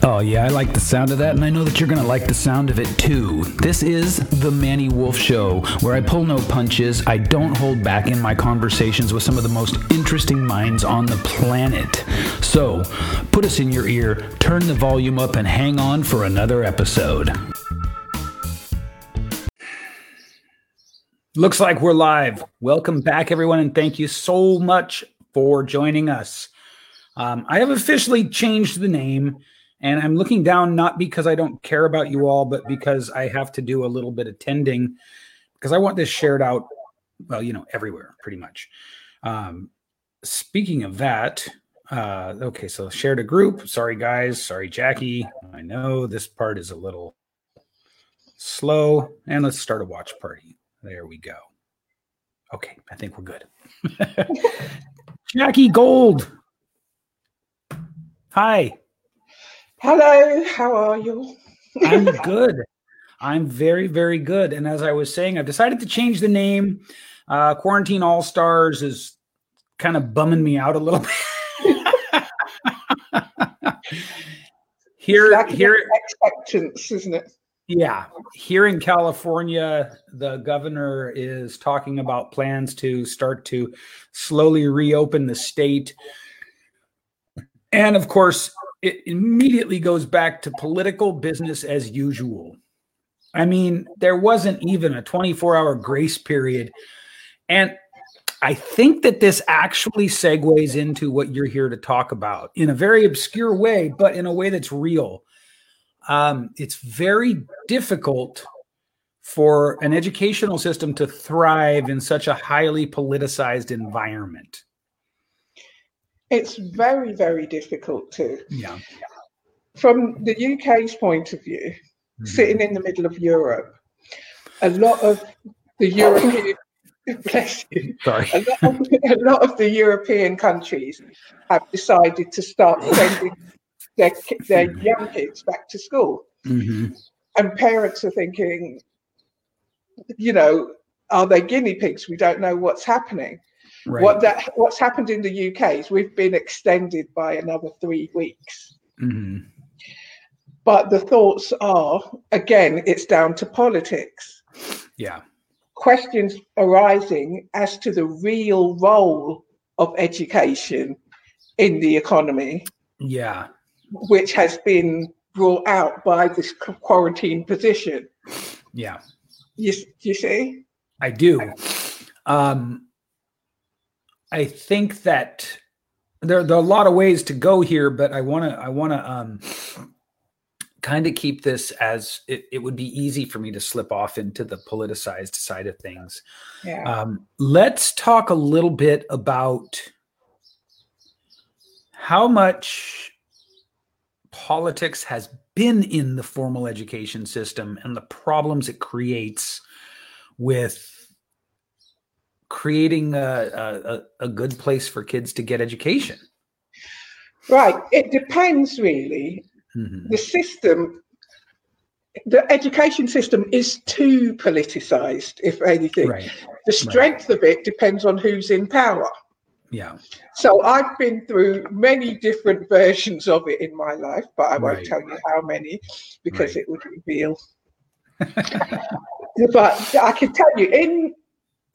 Oh, yeah, I like the sound of that, and I know that you're going to like the sound of it too. This is The Manny Wolf Show, where I pull no punches, I don't hold back in my conversations with some of the most interesting minds on the planet. So, put us in your ear, turn the volume up, and hang on for another episode. Looks like we're live. Welcome back, everyone, and thank you so much for joining us. Um, I have officially changed the name. And I'm looking down not because I don't care about you all, but because I have to do a little bit of tending because I want this shared out, well, you know, everywhere pretty much. Um, speaking of that, uh, okay, so shared a group. Sorry, guys. Sorry, Jacqui. I know this part is a little slow. And let's start a watch party. There we go. Okay, I think we're good. Jacqui Gold. Hi. Hello, how are you? I'm good. I'm very, very good. And as I was saying, I've decided to change the name. Uh, Quarantine All Stars is kind of bumming me out a little bit. here, Like here, expectance, isn't it? yeah, here in California, the governor is talking about plans to start to slowly reopen the state. And of course, it immediately goes back to political business as usual. I mean, there wasn't even a 24 hour grace period. And I think that this actually segues into what you're here to talk about in a very obscure way, but in a way that's real. Um, it's very difficult for an educational system to thrive in such a highly politicized environment. It's very, very difficult to. Yeah. From the UK's point of view, Mhm. sitting in the middle of Europe, a lot of the European bless you, Sorry. a lot, of, a lot of the European countries have decided to start sending their, their young kids back to school. Mhm. And parents are thinking, you know, are they guinea pigs? We don't know what's happening. Right. What that what's happened in the UK is we've been extended by another three weeks. Mhm. But the thoughts are again, it's down to politics. Yeah. Questions arising as to the real role of education in the economy, Yeah. which has been brought out by this quarantine position. Yeah. You, you see? I do. Um, I think that there, there are a lot of ways to go here, but I want to I want to um, kind of keep this as it, it would be easy for me to slip off into the politicized side of things. Yeah. Um, let's talk a little bit about how much politics has been in the formal education system and the problems it creates with creating a, a, a- good place for kids to get education. Right. It depends really. Mhm. The system, the education system is too politicized, if anything. Right. The strength of it depends on who's in power. Yeah. So I've been through many different versions of it in my life, but I won't Right. tell you how many because Right. it would reveal. but I can tell you, in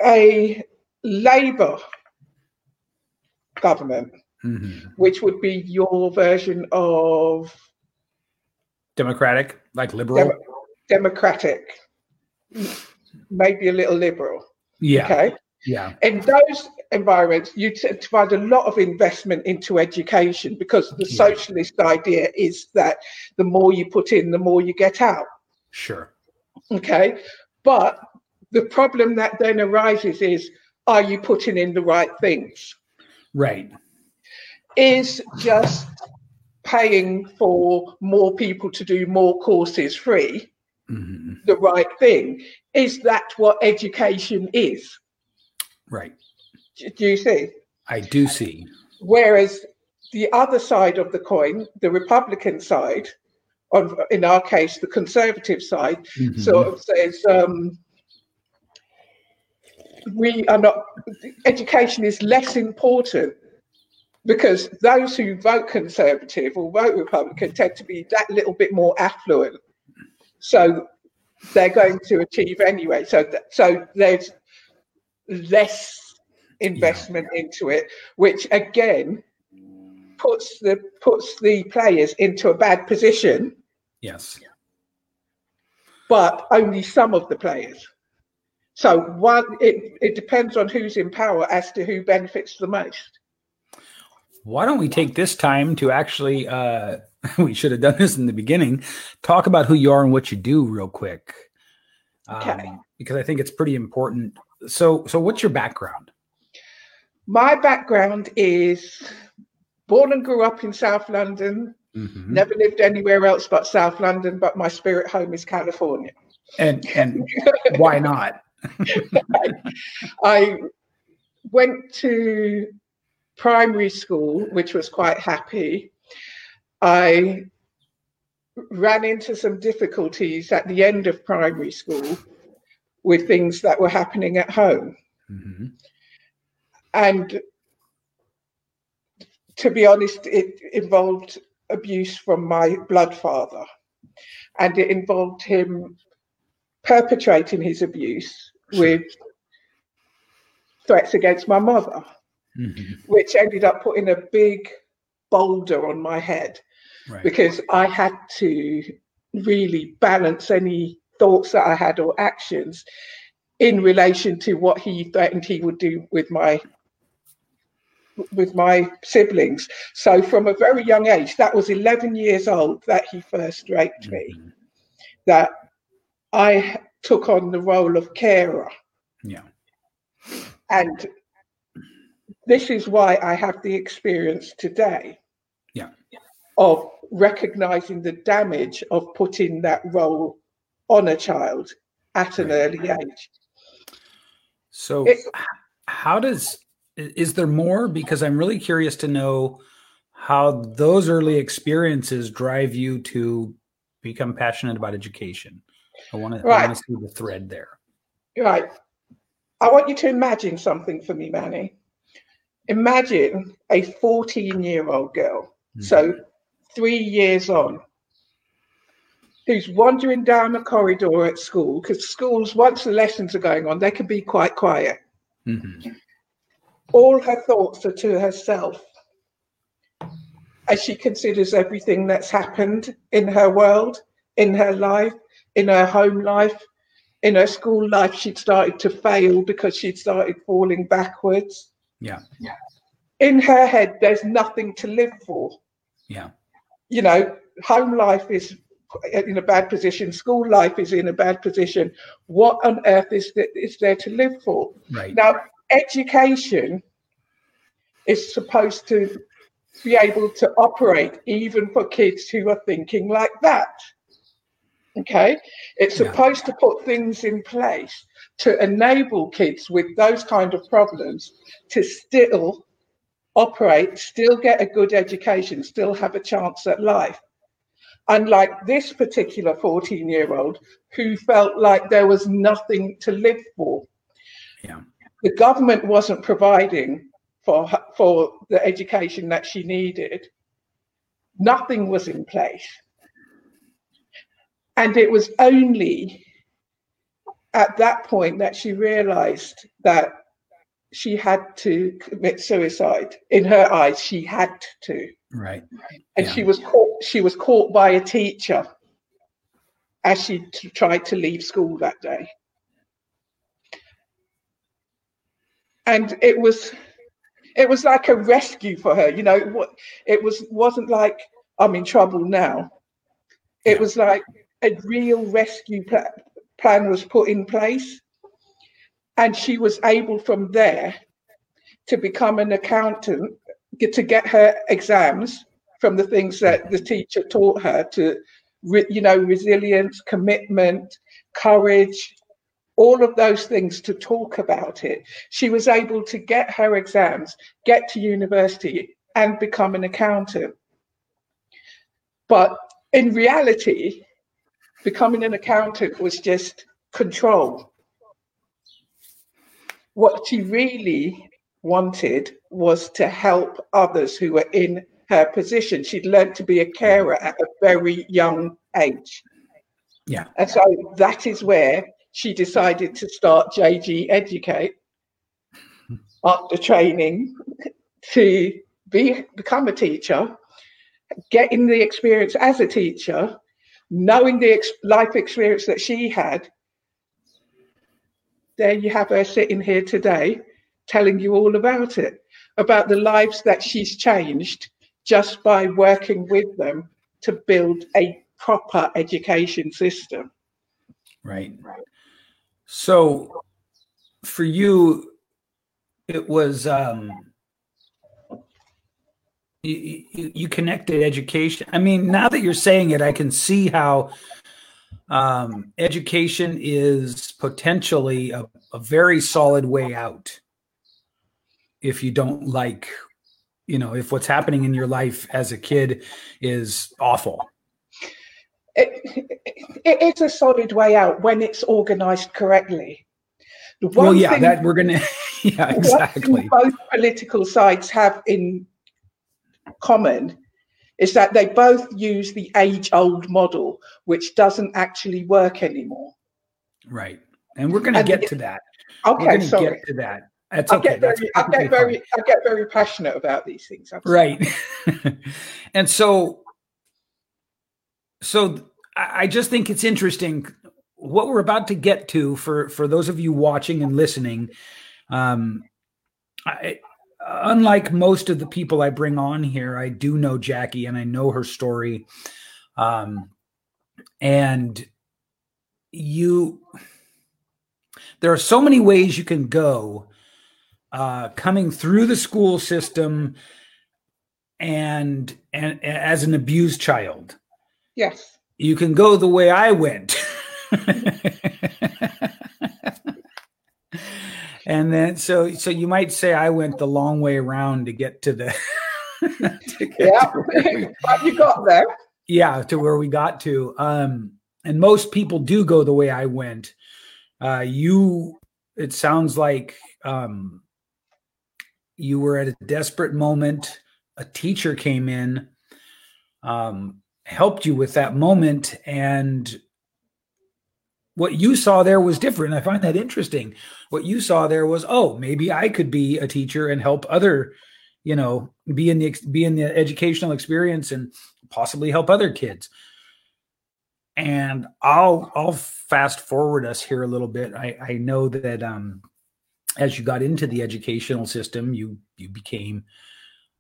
a Labour government, Mhm. which would be your version of Democratic, like liberal. Dem- democratic, maybe a little liberal. yeah. Okay. Yeah. In those environments, you t- provide a lot of investment into education because the Yeah. socialist idea is that the more you put in, the more you get out. Sure. Okay. But the problem that then arises is are you putting in the right things? Right. Is just paying for more people to do more courses free Mhm. the right thing? Is that what education is? Right. Do you see? I do see. Whereas the other side of the coin, the Republican side, of, in our case, the conservative side, Mhm. sort of says um, we are not, education is less important because those who vote Conservative or vote Republican tend to be that little bit more affluent. So they're going to achieve anyway. So, th- so there's less investment yeah. into it, which again puts the puts the players into a bad position. Yes. But only some of the players. So one it, it depends on who's in power as to who benefits the most. Why don't we take this time to actually uh we should have done this in the beginning, talk about who you are and what you do real quick. Okay. Um, because I think it's pretty important. So so what's your background? My background is born and grew up in South London. Mm-hmm. Never lived anywhere else but South London, but my spirit home is California. And and why not? I went to primary school, which was quite happy. I ran into some difficulties at the end of primary school with things that were happening at home. Mm-hmm. And to be honest, it involved abuse from my blood father. And it involved him perpetrating his abuse with threats against my mother, mm-hmm. which ended up putting a big boulder on my head right. because I had to really balance any thoughts that I had or actions in relation to what he threatened he would do with my with my siblings. So from a very young age, that was 11 years old that he first raped me, mm-hmm. that I took on the role of carer. Yeah. And this is why I have the experience today. Yeah. Of recognizing the damage of putting that role on a child at an right. early age. So, it, how does is there more? Because I'm really curious to know how those early experiences drive you to become passionate about education. I want to, right. I see the thread there. Right. I want you to imagine something for me, Manny. Imagine a 14 year old girl, mm-hmm. so three years on, who's wandering down the corridor at school because schools, once the lessons are going on, they can be quite quiet. Mm-hmm all her thoughts are to herself as she considers everything that's happened in her world, in her life, in her home life, in her school life. She'd started to fail because she'd started falling backwards. Yeah. Yeah. In her head, there's nothing to live for. Yeah. You know, home life is in a bad position, school life is in a bad position. What on earth is, there, is there to live for? Right. Now, education is supposed to be able to operate even for kids who are thinking like that. Okay, it's yeah. supposed to put things in place to enable kids with those kind of problems to still operate, still get a good education, still have a chance at life. Unlike this particular 14 year old who felt like there was nothing to live for. Yeah the government wasn't providing for for the education that she needed. Nothing was in place. And it was only at that point that she realized that she had to commit suicide. In her eyes, she had to. Right. And yeah. she was caught. She was caught by a teacher as she t- tried to leave school that day. and it was it was like a rescue for her you know it was wasn't like i'm in trouble now it was like a real rescue plan was put in place and she was able from there to become an accountant get to get her exams from the things that the teacher taught her to you know resilience commitment courage all of those things to talk about it. She was able to get her exams, get to university, and become an accountant. But in reality, becoming an accountant was just control. What she really wanted was to help others who were in her position. She'd learned to be a carer at a very young age. Yeah. And so that is where she decided to start JG Educate after training to be become a teacher, getting the experience as a teacher, knowing the ex- life experience that she had. There you have her sitting here today telling you all about it, about the lives that she's changed just by working with them to build a proper education system. Right. So for you, it was um, you, you, you connected education. I mean, now that you're saying it, I can see how um, education is potentially a, a very solid way out if you don't like you know if what's happening in your life as a kid is awful it, it, it's a solid way out when it's organized correctly. well, yeah, that we're gonna, yeah, exactly. Both political sides have in common is that they both use the age-old model, which doesn't actually work anymore. Right, and we're going to get to that. Okay, sorry. Get to that. That's I okay. Get very, I get very, I get very passionate about these things. Right, and so so I just think it's interesting what we're about to get to for for those of you watching and listening. Um, I, unlike most of the people I bring on here, I do know Jacqui and I know her story. Um, and you, there are so many ways you can go uh, coming through the school system and and as an abused child Yes. You can go the way I went. and then so so you might say I went the long way around to get to the to get yeah, to but you got there. Yeah, to where we got to. Um, and most people do go the way I went. Uh, you, it sounds like um, you were at a desperate moment. A teacher came in, um, helped you with that moment and what you saw there was different. I find that interesting. What you saw there was, oh, maybe I could be a teacher and help other, you know, be in the be in the educational experience and possibly help other kids. And I'll I'll fast forward us here a little bit. I I know that um as you got into the educational system, you you became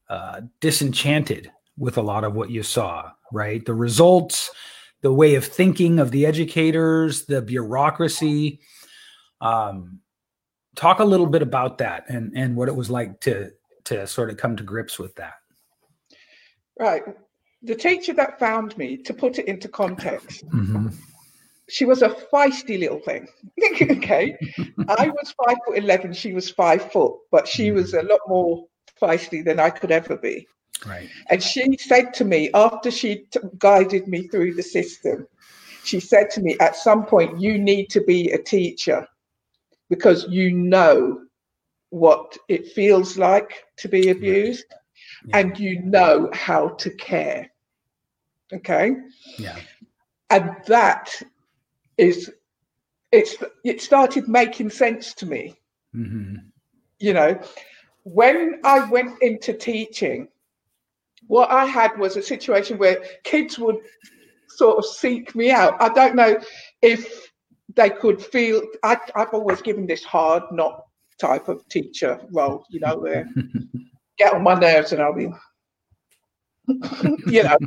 uh, disenchanted with a lot of what you saw, right? The results, the way of thinking of the educators, the bureaucracy. Um, talk a little bit about that and and what it was like to to sort of come to grips with that. Right. The teacher that found me, to put it into context, mm-hmm. she was a feisty little thing. okay. I was five foot eleven, she was five foot, but she mm-hmm. was a lot more feisty than I could ever be. Right. And she said to me after she t- guided me through the system, she said to me, at some point, you need to be a teacher because you know what it feels like to be abused yeah. and you know how to care. Okay. Yeah. And that is, it's, it started making sense to me. Mm-hmm. You know, when I went into teaching, what I had was a situation where kids would sort of seek me out. I don't know if they could feel. I, have always given this hard not type of teacher role, you know, where get on my nerves and I'll be, you know.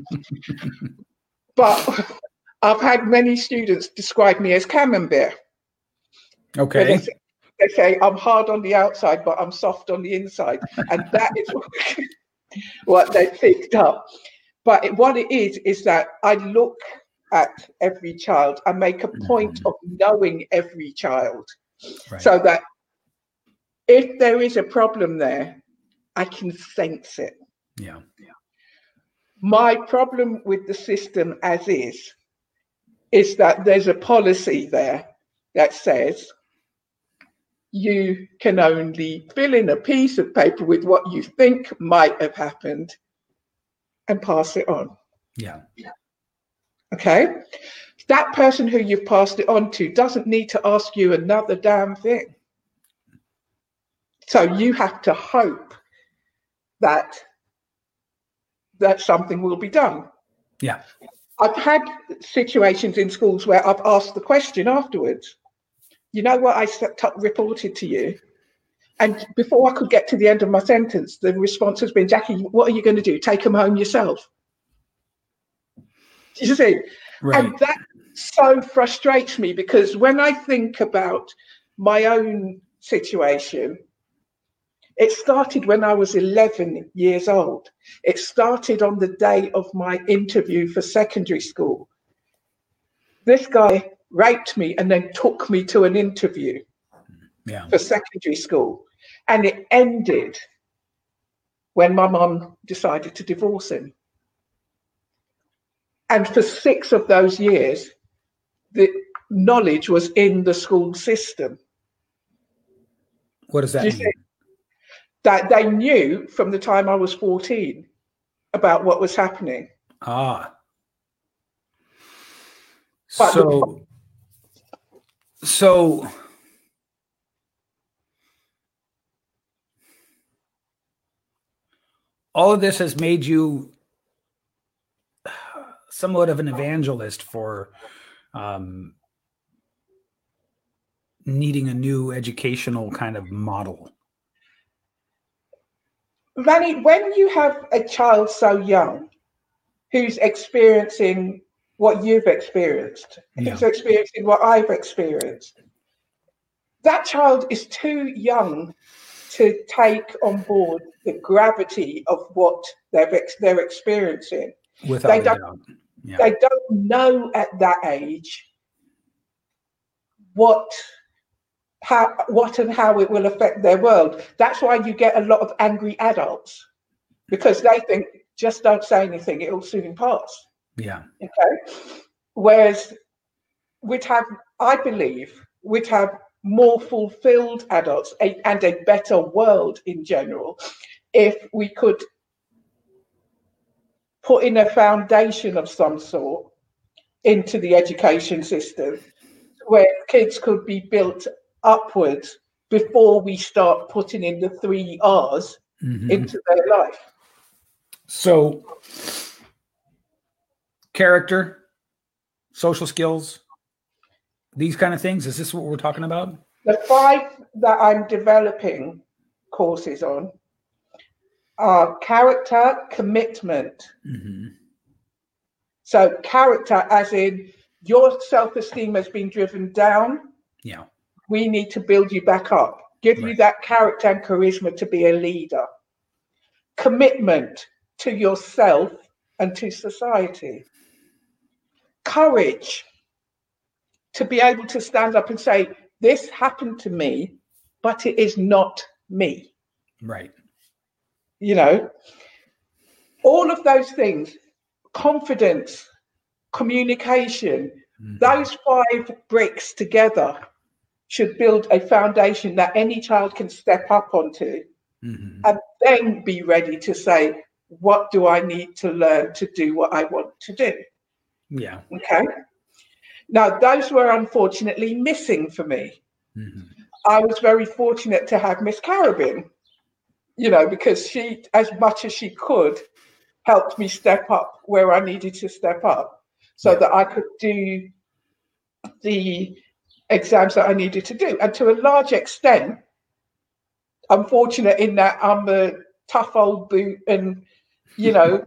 but I've had many students describe me as camembert. Okay. They say, they say I'm hard on the outside, but I'm soft on the inside, and that is what they picked up. But it, what it is, is that I look at every child, I make a point mm-hmm. of knowing every child right. so that if there is a problem there, I can sense it. Yeah. yeah. My problem with the system as is, is that there's a policy there that says you can only fill in a piece of paper with what you think might have happened and pass it on. Yeah. Okay. That person who you've passed it on to doesn't need to ask you another damn thing. So you have to hope that that something will be done. Yeah. I've had situations in schools where I've asked the question afterwards. You know what I reported to you? And before I could get to the end of my sentence, the response has been, Jacqui, what are you going to do? Take them home yourself. You see? Right. And that so frustrates me because when I think about my own situation, it started when I was 11 years old. It started on the day of my interview for secondary school. This guy raped me and then took me to an interview yeah. for secondary school. And it ended when my mum decided to divorce him. And for six of those years, the knowledge was in the school system. What does that mean? that they knew from the time I was 14 about what was happening. Ah. But so, so all of this has made you somewhat of an evangelist for um, needing a new educational kind of model. Manny, when you have a child so young who's experiencing what you've experienced, yeah. who's experiencing what I've experienced, that child is too young to take on board the gravity of what they're, they're experiencing. Without they don't, yeah. they don't know at that age what how what and how it will affect their world. That's why you get a lot of angry adults because they think just don't say anything, it'll soon pass. Yeah. Okay. Whereas we'd have, I believe, we'd have more fulfilled adults and a better world in general if we could put in a foundation of some sort into the education system where kids could be built upwards before we start putting in the three R's mm-hmm. into their life. So, character, social skills, these kind of things. Is this what we're talking about? The five that I'm developing courses on are character, commitment. Mm-hmm. So, character, as in your self esteem has been driven down. Yeah we need to build you back up, give right. you that character and charisma to be a leader, commitment to yourself and to society, courage to be able to stand up and say, This happened to me, but it is not me. Right. You know, all of those things, confidence, communication, mm-hmm. those five bricks together should build a foundation that any child can step up onto mm-hmm. and then be ready to say, what do I need to learn to do what I want to do? Yeah. Okay. Now, those were unfortunately missing for me. Mm-hmm. I was very fortunate to have Miss Carabin, you know, because she, as much as she could, helped me step up where I needed to step up so yeah. that I could do the exams that I needed to do. And to a large extent, I'm fortunate in that I'm a tough old boot and you know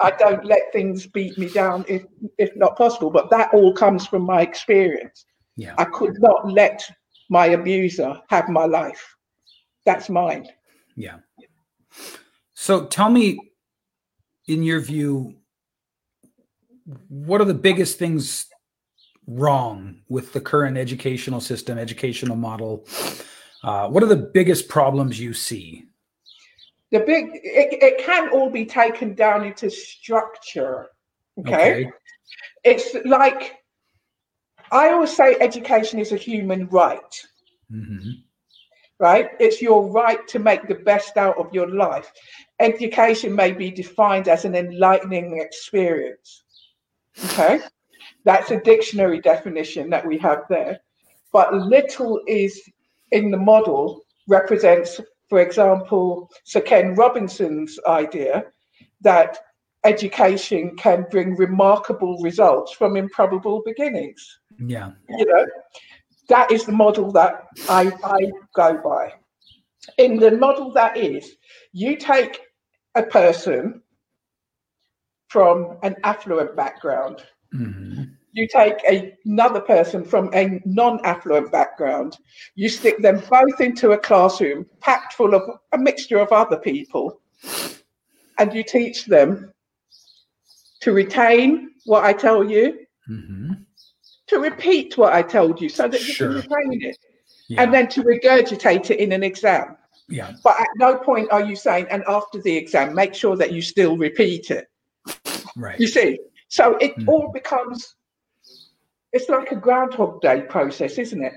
I don't let things beat me down if if not possible. But that all comes from my experience. Yeah. I could not let my abuser have my life. That's mine. Yeah. So tell me, in your view, what are the biggest things wrong with the current educational system, educational model? Uh, what are the biggest problems you see? The big, it, it can all be taken down into structure. Okay? okay. It's like, I always say education is a human right. Mm-hmm. right? It's your right to make the best out of your life. Education may be defined as an enlightening experience. Okay, that's a dictionary definition that we have there. But little is in the model represents, for example, Sir Ken Robinson's idea that education can bring remarkable results from improbable beginnings. Yeah. You know, that is the model that I, I go by. In the model that is, you take a person from an affluent background, mm-hmm. You take a, another person from a non affluent background, you stick them both into a classroom packed full of a mixture of other people, and you teach them to retain what I tell you, mm-hmm. to repeat what I told you so that sure. you can retain it, yeah. and then to regurgitate it in an exam. Yeah. But at no point are you saying, and after the exam, make sure that you still repeat it. Right. You see? So it mm-hmm. all becomes, it's like a Groundhog Day process, isn't it?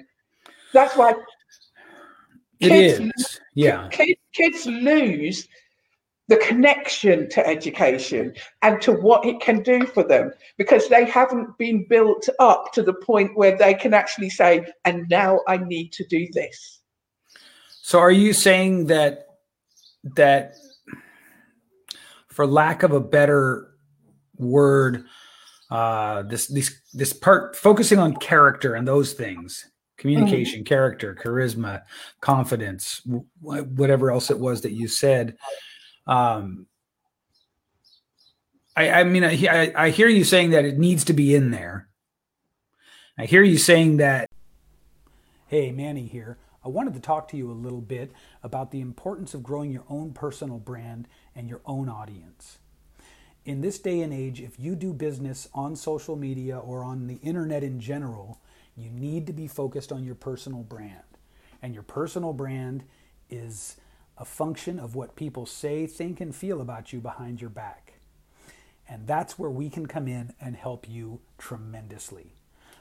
That's why it kids, is. Yeah. Kids, kids lose the connection to education and to what it can do for them because they haven't been built up to the point where they can actually say, and now I need to do this. So are you saying that that for lack of a better word, uh, this this this part focusing on character and those things, communication, mm-hmm. character, charisma, confidence, whatever else it was that you said, um, I, I mean, I, I hear you saying that it needs to be in there. I hear you saying that. Hey, Manny here. I wanted to talk to you a little bit about the importance of growing your own personal brand and your own audience. In this day and age, if you do business on social media or on the internet in general, you need to be focused on your personal brand. And your personal brand is a function of what people say, think, and feel about you behind your back. And that's where we can come in and help you tremendously.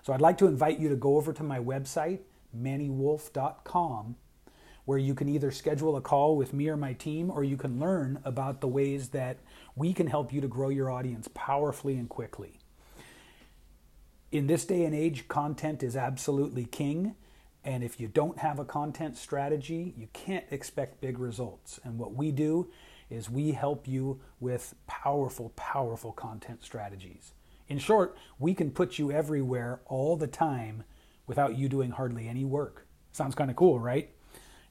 So I'd like to invite you to go over to my website, mannywolf.com, where you can either schedule a call with me or my team, or you can learn about the ways that we can help you to grow your audience powerfully and quickly. In this day and age, content is absolutely king. And if you don't have a content strategy, you can't expect big results. And what we do is we help you with powerful, powerful content strategies. In short, we can put you everywhere all the time without you doing hardly any work. Sounds kind of cool, right?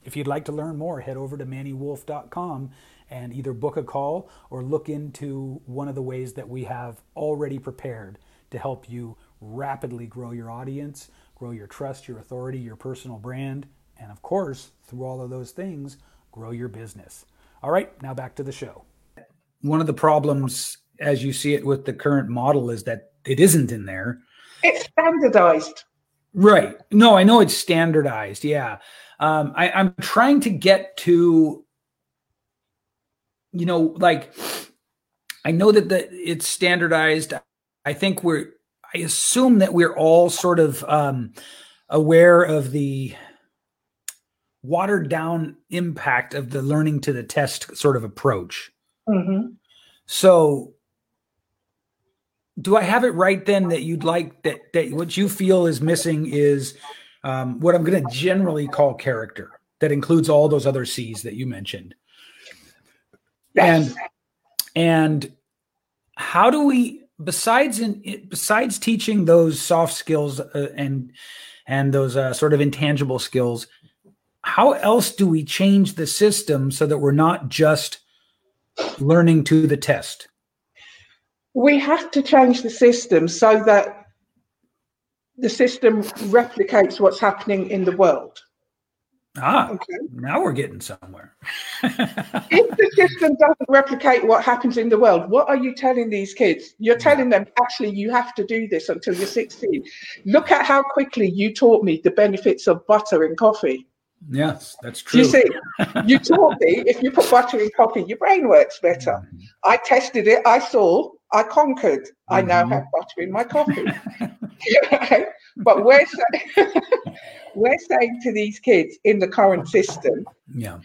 If you'd like to learn more, head over to mannywolf.com and either book a call or look into one of the ways that we have already prepared to help you rapidly grow your audience grow your trust, your authority, your personal brand, and of course, through all of those things, grow your business. All right, now back to the show. One of the problems, as you see it with the current model, is that it isn't in there. It's standardized. Right. No, I know it's standardized. Yeah. Um, I, I'm trying to get to, you know, like, I know that the, it's standardized. I think we're I assume that we're all sort of um, aware of the watered down impact of the learning to the test sort of approach. Mm-hmm. So, do I have it right then that you'd like that that what you feel is missing is um, what I'm going to generally call character that includes all those other C's that you mentioned. Yes. And and how do we besides in besides teaching those soft skills uh, and and those uh, sort of intangible skills how else do we change the system so that we're not just learning to the test we have to change the system so that the system replicates what's happening in the world Ah, okay. now we're getting somewhere. if the system doesn't replicate what happens in the world, what are you telling these kids? You're telling them, actually, you have to do this until you're 16. Look at how quickly you taught me the benefits of butter in coffee. Yes, that's true. You see, you taught me if you put butter in coffee, your brain works better. Mm-hmm. I tested it, I saw, I conquered. Mm-hmm. I now mm-hmm. have butter in my coffee. but we're saying, we're saying to these kids in the current system, yeah,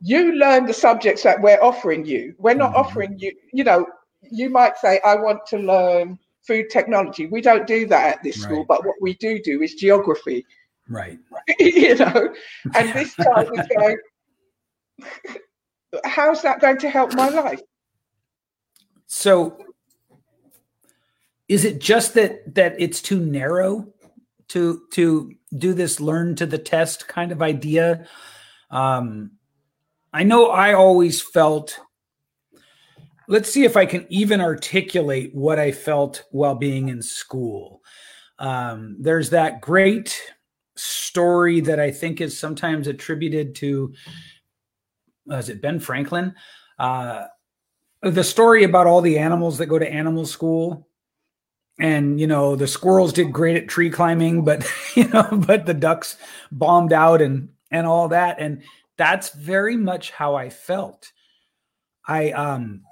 you learn the subjects that we're offering you. We're not mm-hmm. offering you, you know, you might say, I want to learn food technology. We don't do that at this right. school, but what we do do is geography. Right. you know, and this child is going, how's that going to help my life? So is it just that that it's too narrow to to do this learn to the test kind of idea? Um I know I always felt let's see if I can even articulate what I felt while being in school. Um, there's that great story that I think is sometimes attributed to, uh, is it Ben Franklin? Uh, the story about all the animals that go to animal school. And you know the squirrels did great at tree climbing, but you know, but the ducks bombed out and and all that. And that's very much how I felt. I um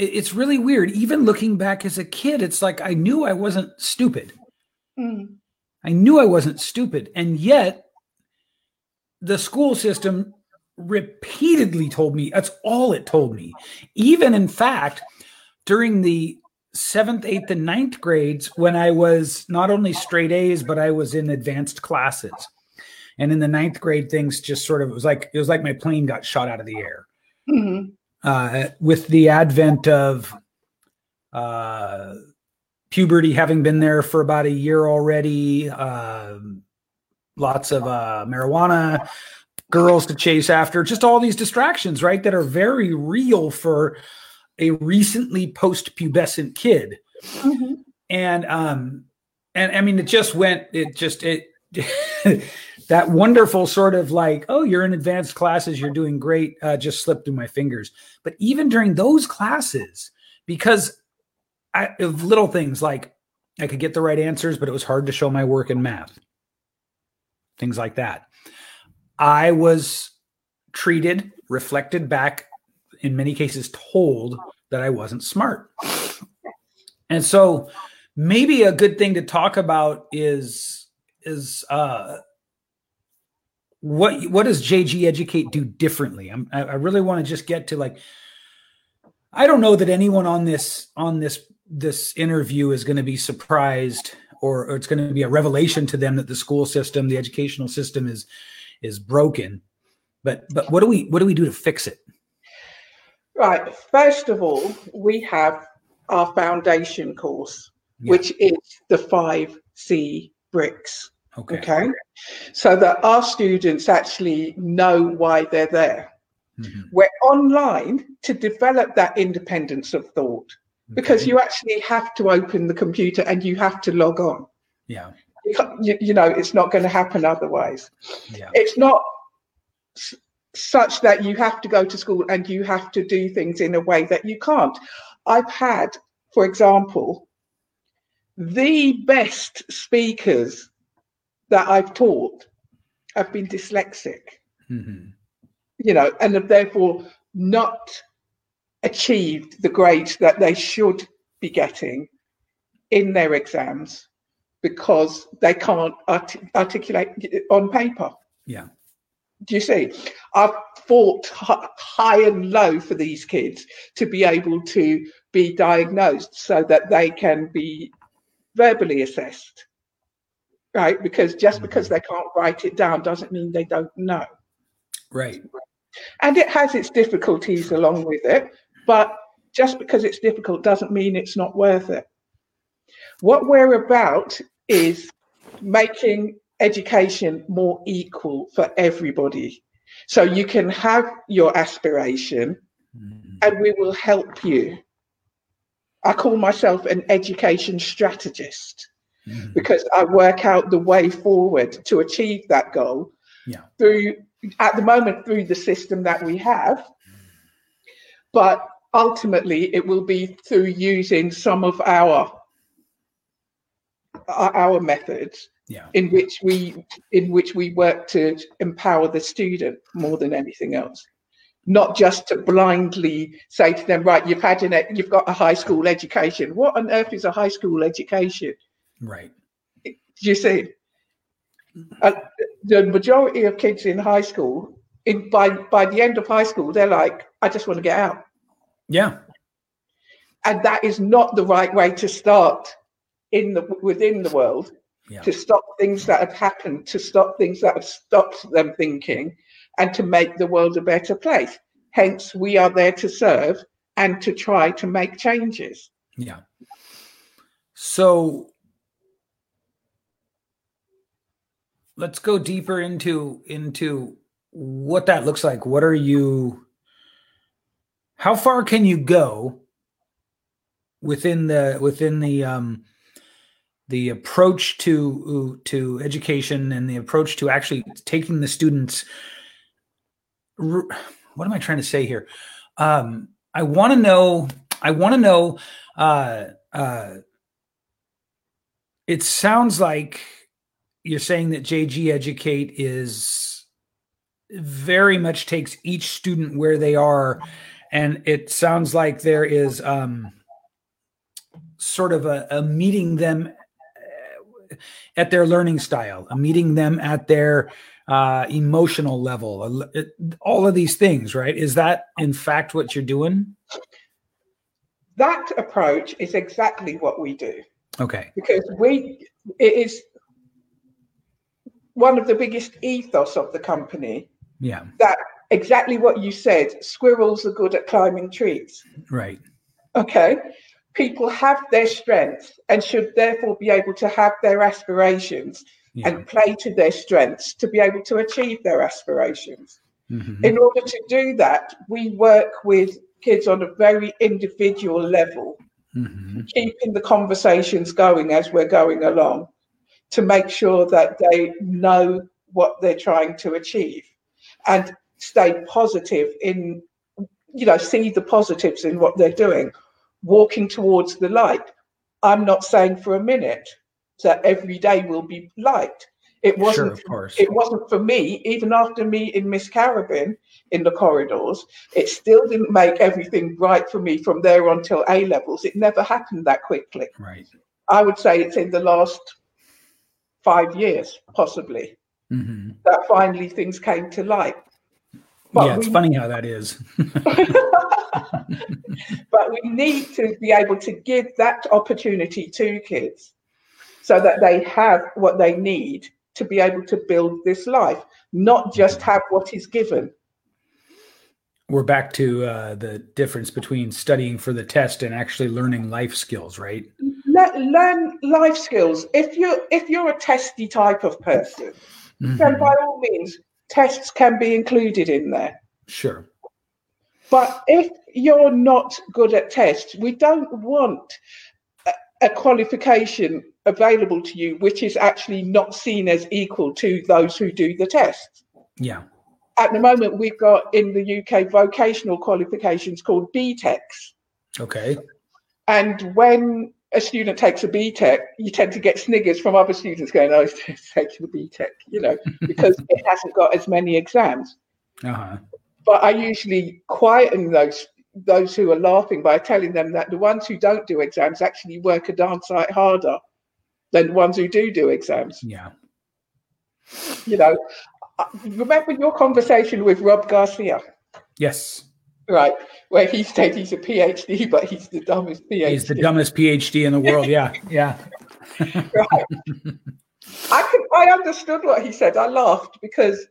it's really weird. Even looking back as a kid, it's like I knew I wasn't stupid. Mm. I knew I wasn't stupid. And yet, the school system repeatedly told me that's all it told me. Even in fact, during the seventh, eighth, and ninth grades, when I was not only straight A's, but I was in advanced classes. And in the ninth grade, things just sort of it was like it was like my plane got shot out of the air. Mm-hmm uh, with the advent of uh, puberty having been there for about a year already, uh, lots of uh, marijuana, girls to chase after, just all these distractions, right? That are very real for a recently post-pubescent kid. Mm-hmm. And um, and I mean, it just went. It just it. that wonderful sort of like, oh, you're in advanced classes, you're doing great, uh, just slipped through my fingers. But even during those classes, because I, of little things like I could get the right answers, but it was hard to show my work in math, things like that. I was treated, reflected back, in many cases, told that I wasn't smart. And so maybe a good thing to talk about is is uh what what does JG Educate do differently? I'm, I really want to just get to like I don't know that anyone on this on this this interview is going to be surprised or, or it's going to be a revelation to them that the school system, the educational system is is broken. But but what do we what do we do to fix it? Right. First of all, we have our foundation course, yeah. which is the five C bricks. Okay. okay. So that our students actually know why they're there. Mm-hmm. We're online to develop that independence of thought okay. because you actually have to open the computer and you have to log on. Yeah. You, you know, it's not going to happen otherwise. Yeah. It's not such that you have to go to school and you have to do things in a way that you can't. I've had, for example, the best speakers that I've taught have been dyslexic, mm-hmm. you know, and have therefore not achieved the grades that they should be getting in their exams because they can't art- articulate on paper. Yeah. Do you see? I've fought high and low for these kids to be able to be diagnosed so that they can be verbally assessed right? Because just because mm-hmm. they can't write it down doesn't mean they don't know. Right. And it has its difficulties along with it, but just because it's difficult doesn't mean it's not worth it. What we're about is making education more equal for everybody. So you can have your aspiration mm-hmm. and we will help you. I call myself an education strategist mm-hmm. because I work out the way forward to achieve that goal yeah. through, at the moment, through the system that we have. But ultimately, it will be through using some of our our methods yeah. in which we in which we work to empower the student more than anything else not just to blindly say to them, right, you've had an, you've got a high school education. What on earth is a high school education? Right. Do you see? Uh, the majority of kids in high school, in by by the end of high school, they're like, I just want to get out. Yeah. And that is not the right way to start in the within the world. Yeah. To stop things that have happened, to stop things that have stopped them thinking, and to make the world a better place. Hence, we are there to serve and to try to make changes. Yeah. So let's go deeper into into what that looks like. What are you how far can you go within the within the um the approach to to education and the approach to actually taking the students what am I trying to say here? Um, I want to know. I want to know. Uh, uh, it sounds like you're saying that JG Educate is very much takes each student where they are, and it sounds like there is um, sort of a, a meeting them at their learning style, a meeting them at their uh, emotional level, all of these things, right? Is that in fact what you're doing? That approach is exactly what we do. Okay. Because we, it is one of the biggest ethos of the company. Yeah. That exactly what you said squirrels are good at climbing trees. Right. Okay. People have their strengths and should therefore be able to have their aspirations yeah. and play to their strengths to be able to achieve their aspirations. Mm-hmm. In order to do that, we work with kids on a very individual level, mm-hmm. keeping the conversations going as we're going along to make sure that they know what they're trying to achieve and stay positive in, you know, see the positives in what they're doing, walking towards the light. I'm not saying for a minute that every day will be light. It wasn't. Sure, it wasn't for me. Even after meeting Miss Carabin in the corridors, it still didn't make everything right for me from there on till A levels. It never happened that quickly. Right. I would say it's in the last five years, possibly, mm-hmm. that finally things came to light. But yeah, it's we, funny how that is. but we need to be able to give that opportunity to kids so that they have what they need to be able to build this life, not just have what is given. We're back to uh, the difference between studying for the test and actually learning life skills, right? Le- learn life skills. If you're if you're a testy type of person, mm-hmm. then by all means, tests can be included in there. Sure. But if you're not good at tests, we don't want a, qualification available to you, which is actually not seen as equal to those who do the tests. Yeah. At the moment, we've got in the UK vocational qualifications called BTECs. Okay. And when a student takes a BTEC, you tend to get sniggers from other students going, "Oh, it's taking a BTEC," you know, because it hasn't got as many exams. Uh-huh. But I usually quieten those those who are laughing by telling them that the ones who don't do exams actually work a darn sight harder than the ones who do do exams. Yeah. You know, uh, remember your conversation with Rob Garcia? Yes. Right, where he said he's a PhD, but he's the dumbest PhD. He's the dumbest PhD in the world. Yeah, yeah. right. I could, I understood what he said. I laughed because.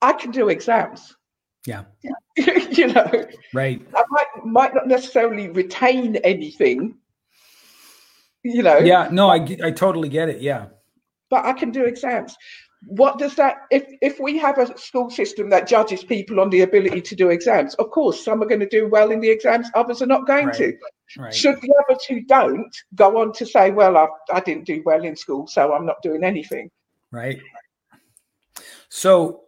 I can do exams. Yeah. you know. Right. I might might not necessarily retain anything you know yeah no i i totally get it yeah but i can do exams what does that if if we have a school system that judges people on the ability to do exams of course some are going to do well in the exams others are not going right. to right. should the others who don't go on to say well I, I didn't do well in school so i'm not doing anything right so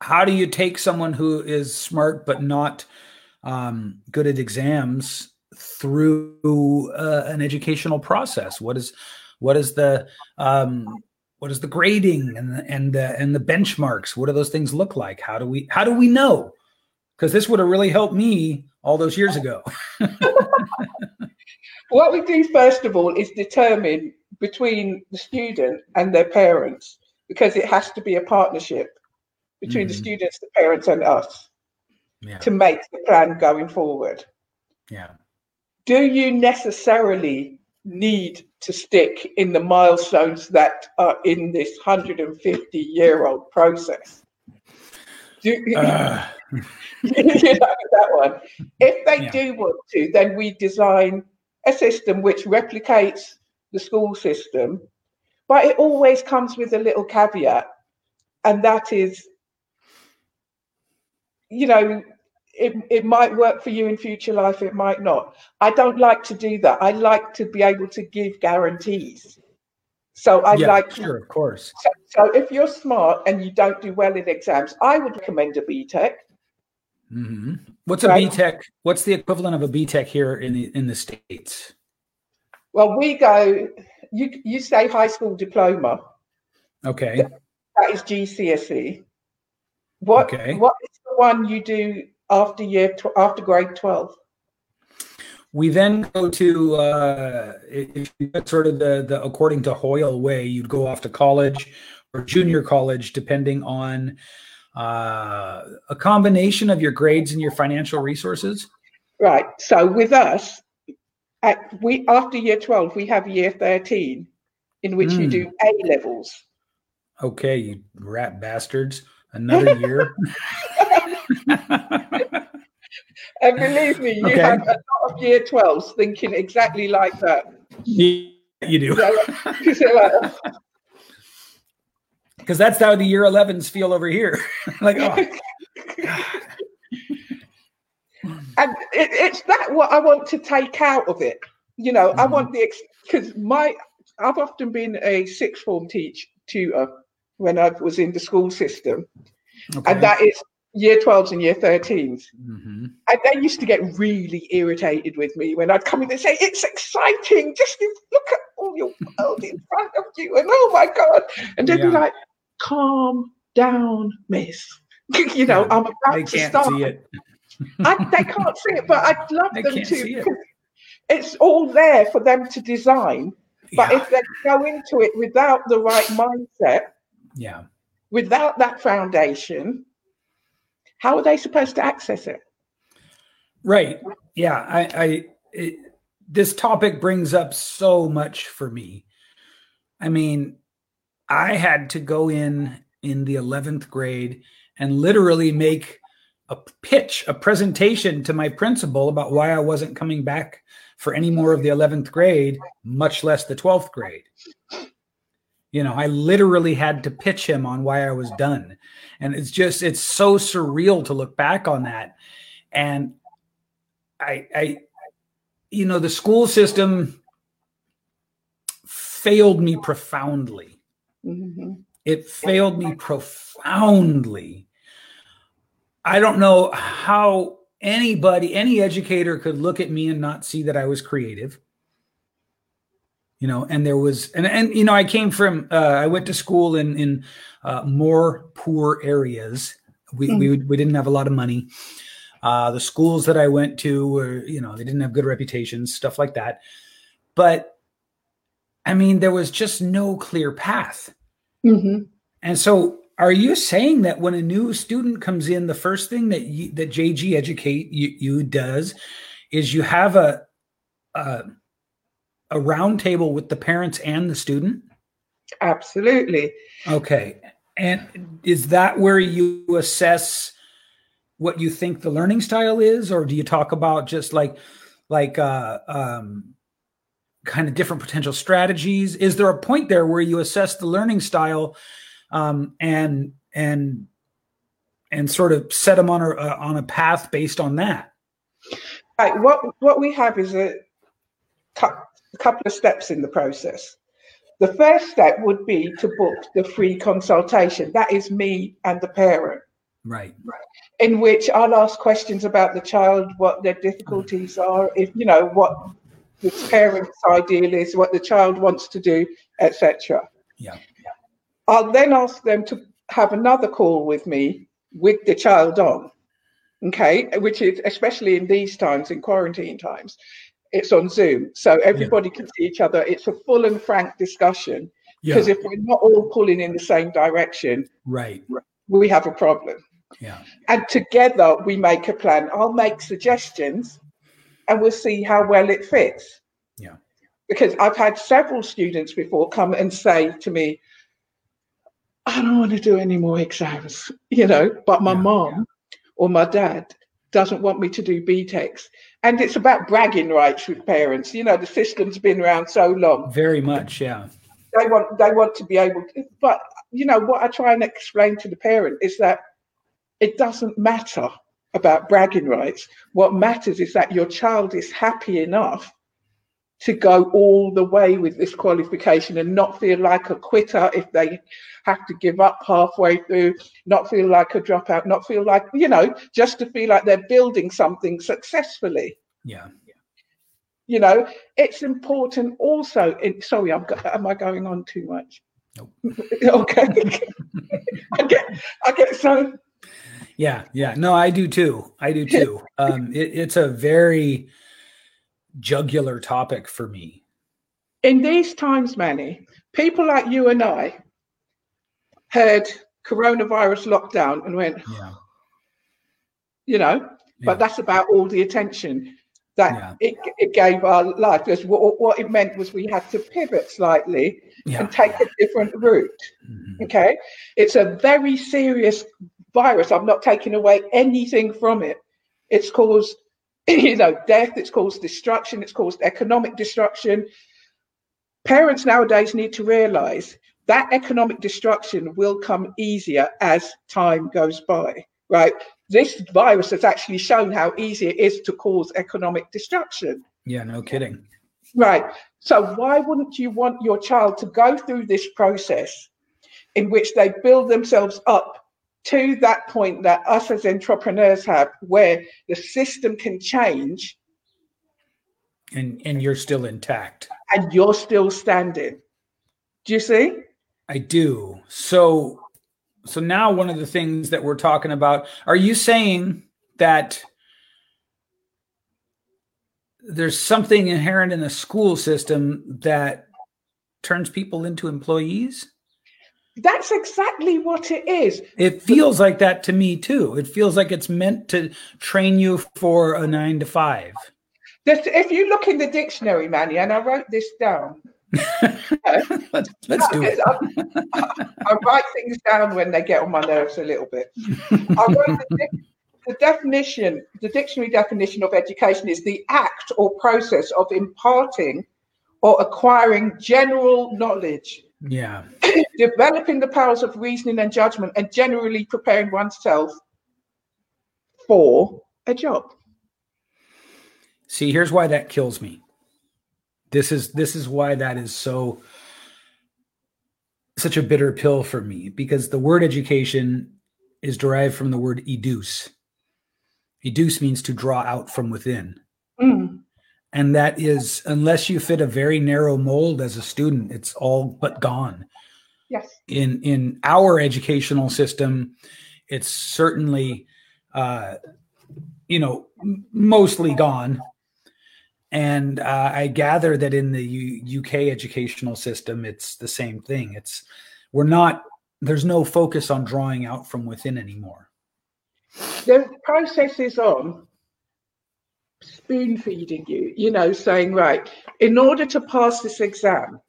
how do you take someone who is smart but not um, good at exams through uh, an educational process? What is what is the um, what is the grading and the, and the, and the benchmarks? What do those things look like? How do we how do we know? Because this would have really helped me all those years ago. what we do first of all is determine between the student and their parents because it has to be a partnership between mm-hmm. the students, the parents, and us yeah. to make the plan going forward. Yeah. Do you necessarily need to stick in the milestones that are in this 150 year old process? Do, uh. you know that one. If they yeah. do want to, then we design a system which replicates the school system, but it always comes with a little caveat, and that is, you know, it, it might work for you in future life, it might not. I don't like to do that. I like to be able to give guarantees. So I yeah, like sure, of course. So, so, if you're smart and you don't do well in exams, I would recommend a BTEC. Mm-hmm. What's right? a BTEC? What's the equivalent of a BTEC here in the in the states? Well, we go. You you say high school diploma. Okay. That is GCSE. What okay. what is the one you do after year tw- after grade twelve? We then go to uh, if you sort of the the according to Hoyle way, you'd go off to college or junior college, depending on uh, a combination of your grades and your financial resources? Right. So with us, at we after year 12, we have year 13 in which mm. you do hmm. A levels. Okay, you rat bastards. Another year. and believe me, you okay. have a lot of year 12s thinking exactly like that. Yeah, you do because that's how the year 11s feel over here. like, oh. and it, it's that what I want to take out of it. You know, mm-hmm. I want the because my I've often been a sixth form teach tutor when I was in the school system, okay. and that is year 12s and year 13s. Mm-hmm. And they used to get really irritated with me when I'd come in and say, It's exciting, just look at all your world in front of you, and oh my God. And they'd yeah. be like, calm down, miss. you know, I'm about they to start. See it. I, they can't see it, but I'd love they them to. It. It's all there for them to design. But yeah. if they go into it without the right mindset, yeah, without that foundation, how are they supposed to access it? Right. Yeah. I, I it, this topic brings up so much for me. I mean, I had to go in in the 11th grade and literally make a pitch, a presentation to my principal about why I wasn't coming back for any more of the 11th grade, much less the 12th grade. You know, I literally had to pitch him on why I was done. And it's just, it's so surreal to look back on that. And I, I, you know, the school system failed me profoundly Mm-hmm. It failed me profoundly. I don't know how anybody, any educator could look at me and not see that I was creative. You know, and there was, and and you know, I came from, uh, I went to school in in uh, more poor areas. We, mm-hmm. we we didn't have a lot of money. Uh, the schools that I went to were, you know, they didn't have good reputations, stuff like that. But I mean, there was just no clear path. Mm-hmm. And so, are you saying that when a new student comes in, the first thing that you, that JG Educate you, you does is you have a a, a roundtable with the parents and the student? Absolutely. Okay. And is that where you assess what you think the learning style is, or do you talk about just like like uh, um, kind of different potential strategies? Is there a point there where you assess the learning style um, and and and sort of set them on a uh, on a path based on that? Right. What what we have is a, a couple of steps in the process. The first step would be to book the free consultation. That is me and the parent. Right. In which I'll ask questions about the child, what their difficulties are, if you know what the parent's ideal is, what the child wants to do, etc. Yeah. I'll then ask them to have another call with me with the child on. Okay, which is especially in these times, in quarantine times, it's on Zoom. So everybody yeah. can see each other. It's a full and frank discussion. Because yeah. if we're not all pulling in the same direction, right, we have a problem. Yeah. And together we make a plan. I'll make suggestions and we'll see how well it fits. Yeah. Because I've had several students before come and say to me, I don't want to do any more exams, you know, but my yeah, mom or my dad doesn't want me to do BTECs. And it's about bragging rights with parents. You know, the system's been around so long. Very much, yeah. They want they want to be able to, but you know what I try and explain to the parent is that it doesn't matter about bragging rights. What matters is that your child is happy enough to go all the way with this qualification and not feel like a quitter if they have to give up halfway through, not feel like a dropout, not feel like, you know, just to feel like they're building something successfully. Yeah. You know, it's important also. In, sorry, I'm, am I going on too much? Nope. okay. I get, I get so yeah, yeah. No, I do too. I do too. Um, it, it's a very jugular topic for me. In these times, Manny, people like you and I heard coronavirus lockdown and went, yeah. you know, yeah. but that's about all the attention that yeah. it, it gave our life. Because what, what it meant was we had to pivot slightly and take a different route. Mm-hmm. Okay. It's a very serious virus. I'm not taking away anything from it. It's caused, you know, death. It's caused destruction. It's caused economic destruction. Parents nowadays need to realize that economic destruction will come easier as time goes by, right? This virus has actually shown how easy it is to cause economic destruction. Yeah, no kidding. Right. So, why wouldn't you want your child to go through this process in which they build themselves up to that point that us as entrepreneurs have where the system can change. And and you're still intact. And you're still standing. Do you see? I do. So so now one of the things that we're talking about are you saying that there's something inherent in the school system that turns people into employees that's exactly what it is. It feels like that to me too. It feels like it's meant to train you for a nine to five. if you look in the dictionary, Manny, and I wrote this down. let's, let's do it. I, I, write things down when they get on my nerves a little bit. I wrote the, the definition, the dictionary definition of education is the act or process of imparting or acquiring general knowledge yeah. Developing the powers of reasoning and judgment and generally preparing oneself for a job. See, here's why that kills me. This is this is why that is so such a bitter pill for me because the word education is derived from the word educe. Educe means to draw out from within. Mm and that is unless you fit a very narrow mold as a student it's all but gone yes. In in our educational system it's certainly uh you know mostly gone. And uh, i gather that in the U- uk educational system it's the same thing. It's we're not there's no focus on drawing out from within anymore. The process is on spoon feeding you, you know, saying, right, in order to pass this exam,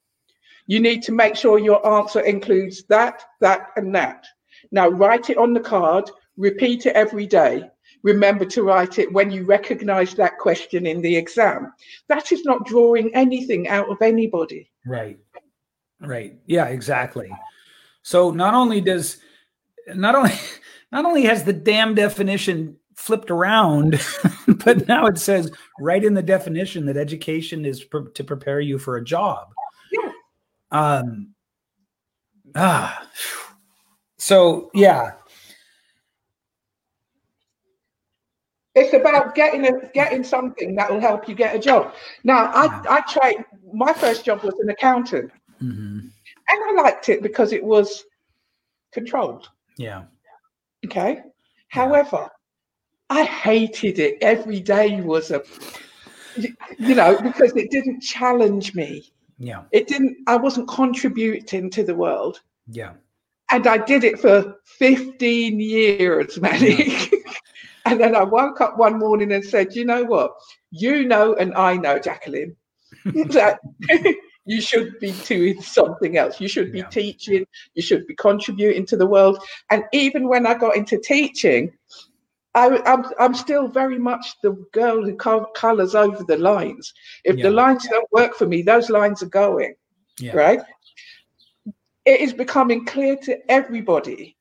you need to make sure your answer includes that, that, and that. Now, write it on the card, repeat it every day. Remember to write it when you recognize that question in the exam. That is not drawing anything out of anybody. Right. Right. Yeah, exactly. So not only does not only not only has the damn definition flipped around, but now it says right in the definition that education is to prepare you for a job. Yeah. Um. Ah. So yeah. It's about getting a, getting something that will help you get a job. Now, I. I tried. My first job was an accountant, mm-hmm. and I liked it because it was controlled. Yeah. Okay. However, I hated it. Every day was a, you know, because it didn't challenge me. Yeah. It didn't, I wasn't contributing to the world. Yeah. And I did it for 15 years, Manny. and then I woke up one morning and said, you know what? You know, and I know, Jacqueline, that you should be doing something else. You should be Yeah. teaching, you should be contributing to the world. And even when I got into teaching, I, I'm, I'm still very much the girl who colors over the lines. If Yeah. the lines don't work for me, those lines are going, Yeah. right? It is becoming clear to everybody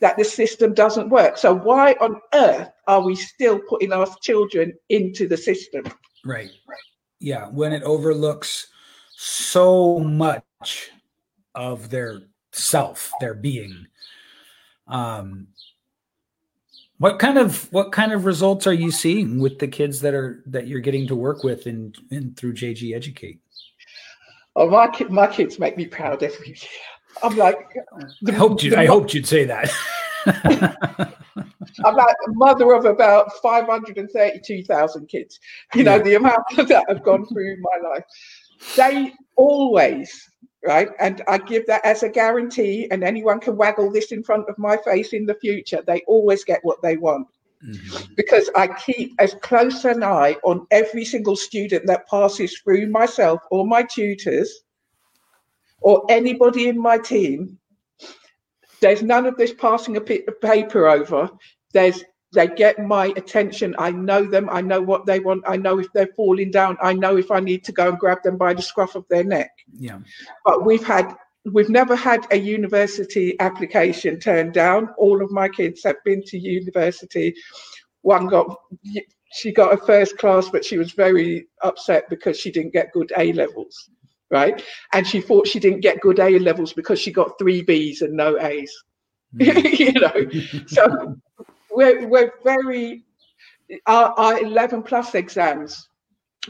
that the system doesn't work. So why on earth are we still putting our children into the system? Right. Yeah. When it overlooks so much of their self, their being. Um, what kind of what kind of results are you seeing with the kids that are that you're getting to work with in, in through JG Educate? Oh, my kid, my kids make me proud every year. I'm like, I hoped you. I mo- hoped you'd say that. I'm like a mother of about 532,000 kids. You know, Yeah. the amount that have gone through my life. They always, right? And I give that as a guarantee, and anyone can waggle this in front of my face in the future. They always get what they want Mhm. because I keep as close an eye on every single student that passes through myself or my tutors or anybody in my team. There's none of this passing a paper over. There's they get my attention. I know them. I know what they want. I know if they're falling down. I know if I need to go and grab them by the scruff of their neck. Yeah. But we've had we've never had a university application turned down. All of my kids have been to university. One got she got a first class, but she was very upset because she didn't get good A levels, right? And she thought she didn't get good A levels because she got three Bs and no A's. Mhm. you know, so we're we're very our, our 11 plus exams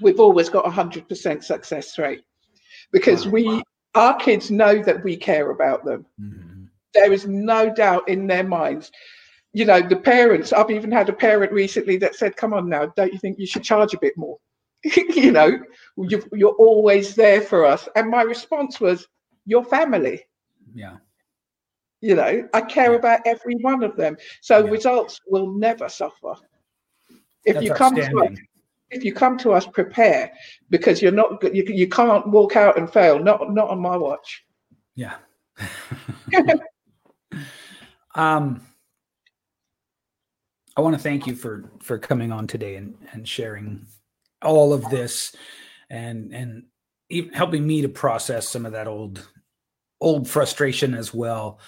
we've always got a 100% success rate because Wow. we our kids know that we care about them Mhm. there is no doubt in their minds you know the parents i've even had a parent recently that said come on now don't you think you should charge a bit more you know you, you're always there for us and my response was your family Yeah. You know i care about every one of them so Yeah. results will never suffer if That's you come to us if you come to us prepare because you're not you, you can't walk out and fail not not on my watch Yeah. um, I want to thank you for for coming on today and and sharing all of this, and and helping me to process some of that old old frustration as well.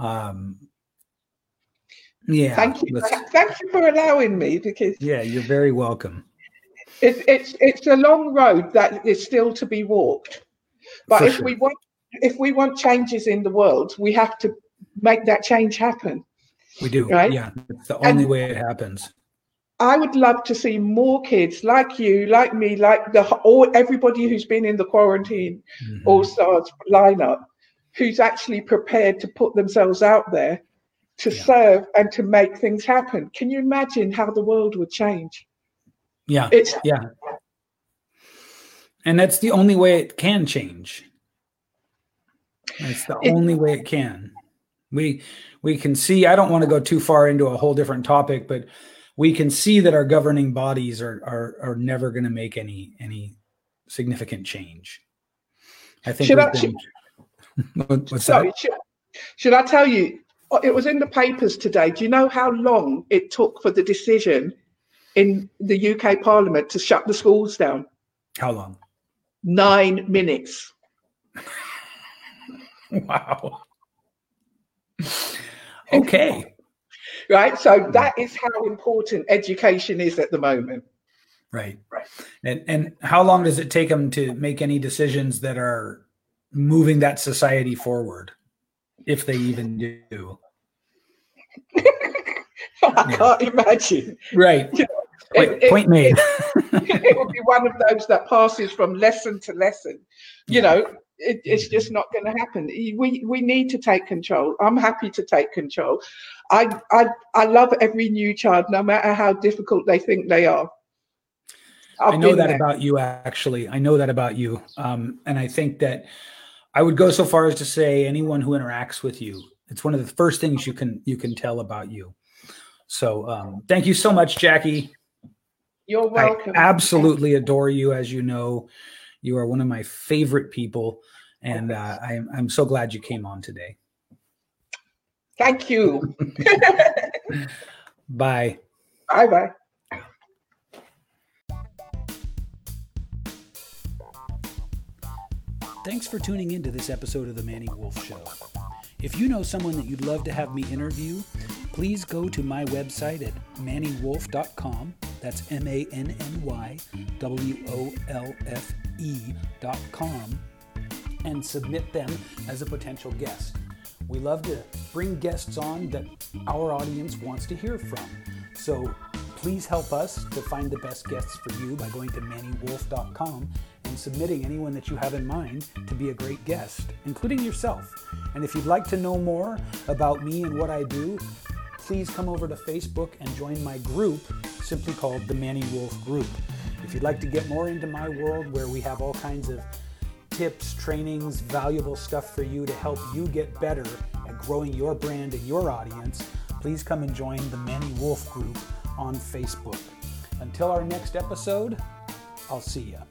Um, yeah. thank you thank you for allowing me because Yeah, you're very welcome. it's it's it's a long road that is still to be walked but For if sure. we want if we want changes in the world we have to make that change happen We do. Right? Yeah, it's the And- only way it happens. i would love to see more kids like you like me like the all everybody who's been in the quarantine Mhm. all stars lineup who's actually prepared to put themselves out there to Yeah. serve and to make things happen can you imagine how the world would change Yeah. it's Yeah. And that's the only way it can change. That's the It- only way it can. We we can see I don't want to go too far into a whole different topic, but we can see that our governing bodies are are are never going to make any any significant change. I think Should I- What- what's Sorry, should, should I tell you? oh, It was in the papers today. Do you know how long it took for the decision in the UK Parliament to shut the schools down? How long? Nine minutes. Wow. Okay. Right. So that is how important education is at the moment. Right. And and how long does it take them to make any decisions that are moving that society forward, if they even do? I Yeah. can't imagine. Right. It- Point, it- point made. it would be one of those that passes from lesson to lesson. You know, it, it's just mm-hmm. not going to happen. We we need to take control. I'm happy to take control. I I I love every new child, no matter how difficult they think they are. I've i know that there. about you. Actually, I know that about you, um, and I think that I would go so far as to say anyone who interacts with you, it's one of the first things you can you can tell about you. So um, thank you so much, Jacqui. You're welcome. I absolutely adore you, as you know. You are one of my favorite people, and uh, I'm I'm so glad you came on today. Thank you. bye. Bye bye. Thanks for tuning in to this episode of The Manny Wolfe Show. If you know someone that you'd love to have me interview, please go to my website at mannywolfe.com. That's M A N N Y W O L F E.com and submit them as a potential guest. We love to bring guests on that our audience wants to hear from. So please help us to find the best guests for you by going to mannywolfe.com and submitting anyone that you have in mind to be a great guest, including yourself. And if you'd like to know more about me and what I do, please come over to Facebook and join my group, simply called the Manny Wolfe Group. If you'd like to get more into my world where we have all kinds of tips, trainings, valuable stuff for you to help you get better at growing your brand and your audience, please come and join the Manny Wolfe Group on Facebook. Until our next episode, I'll see you.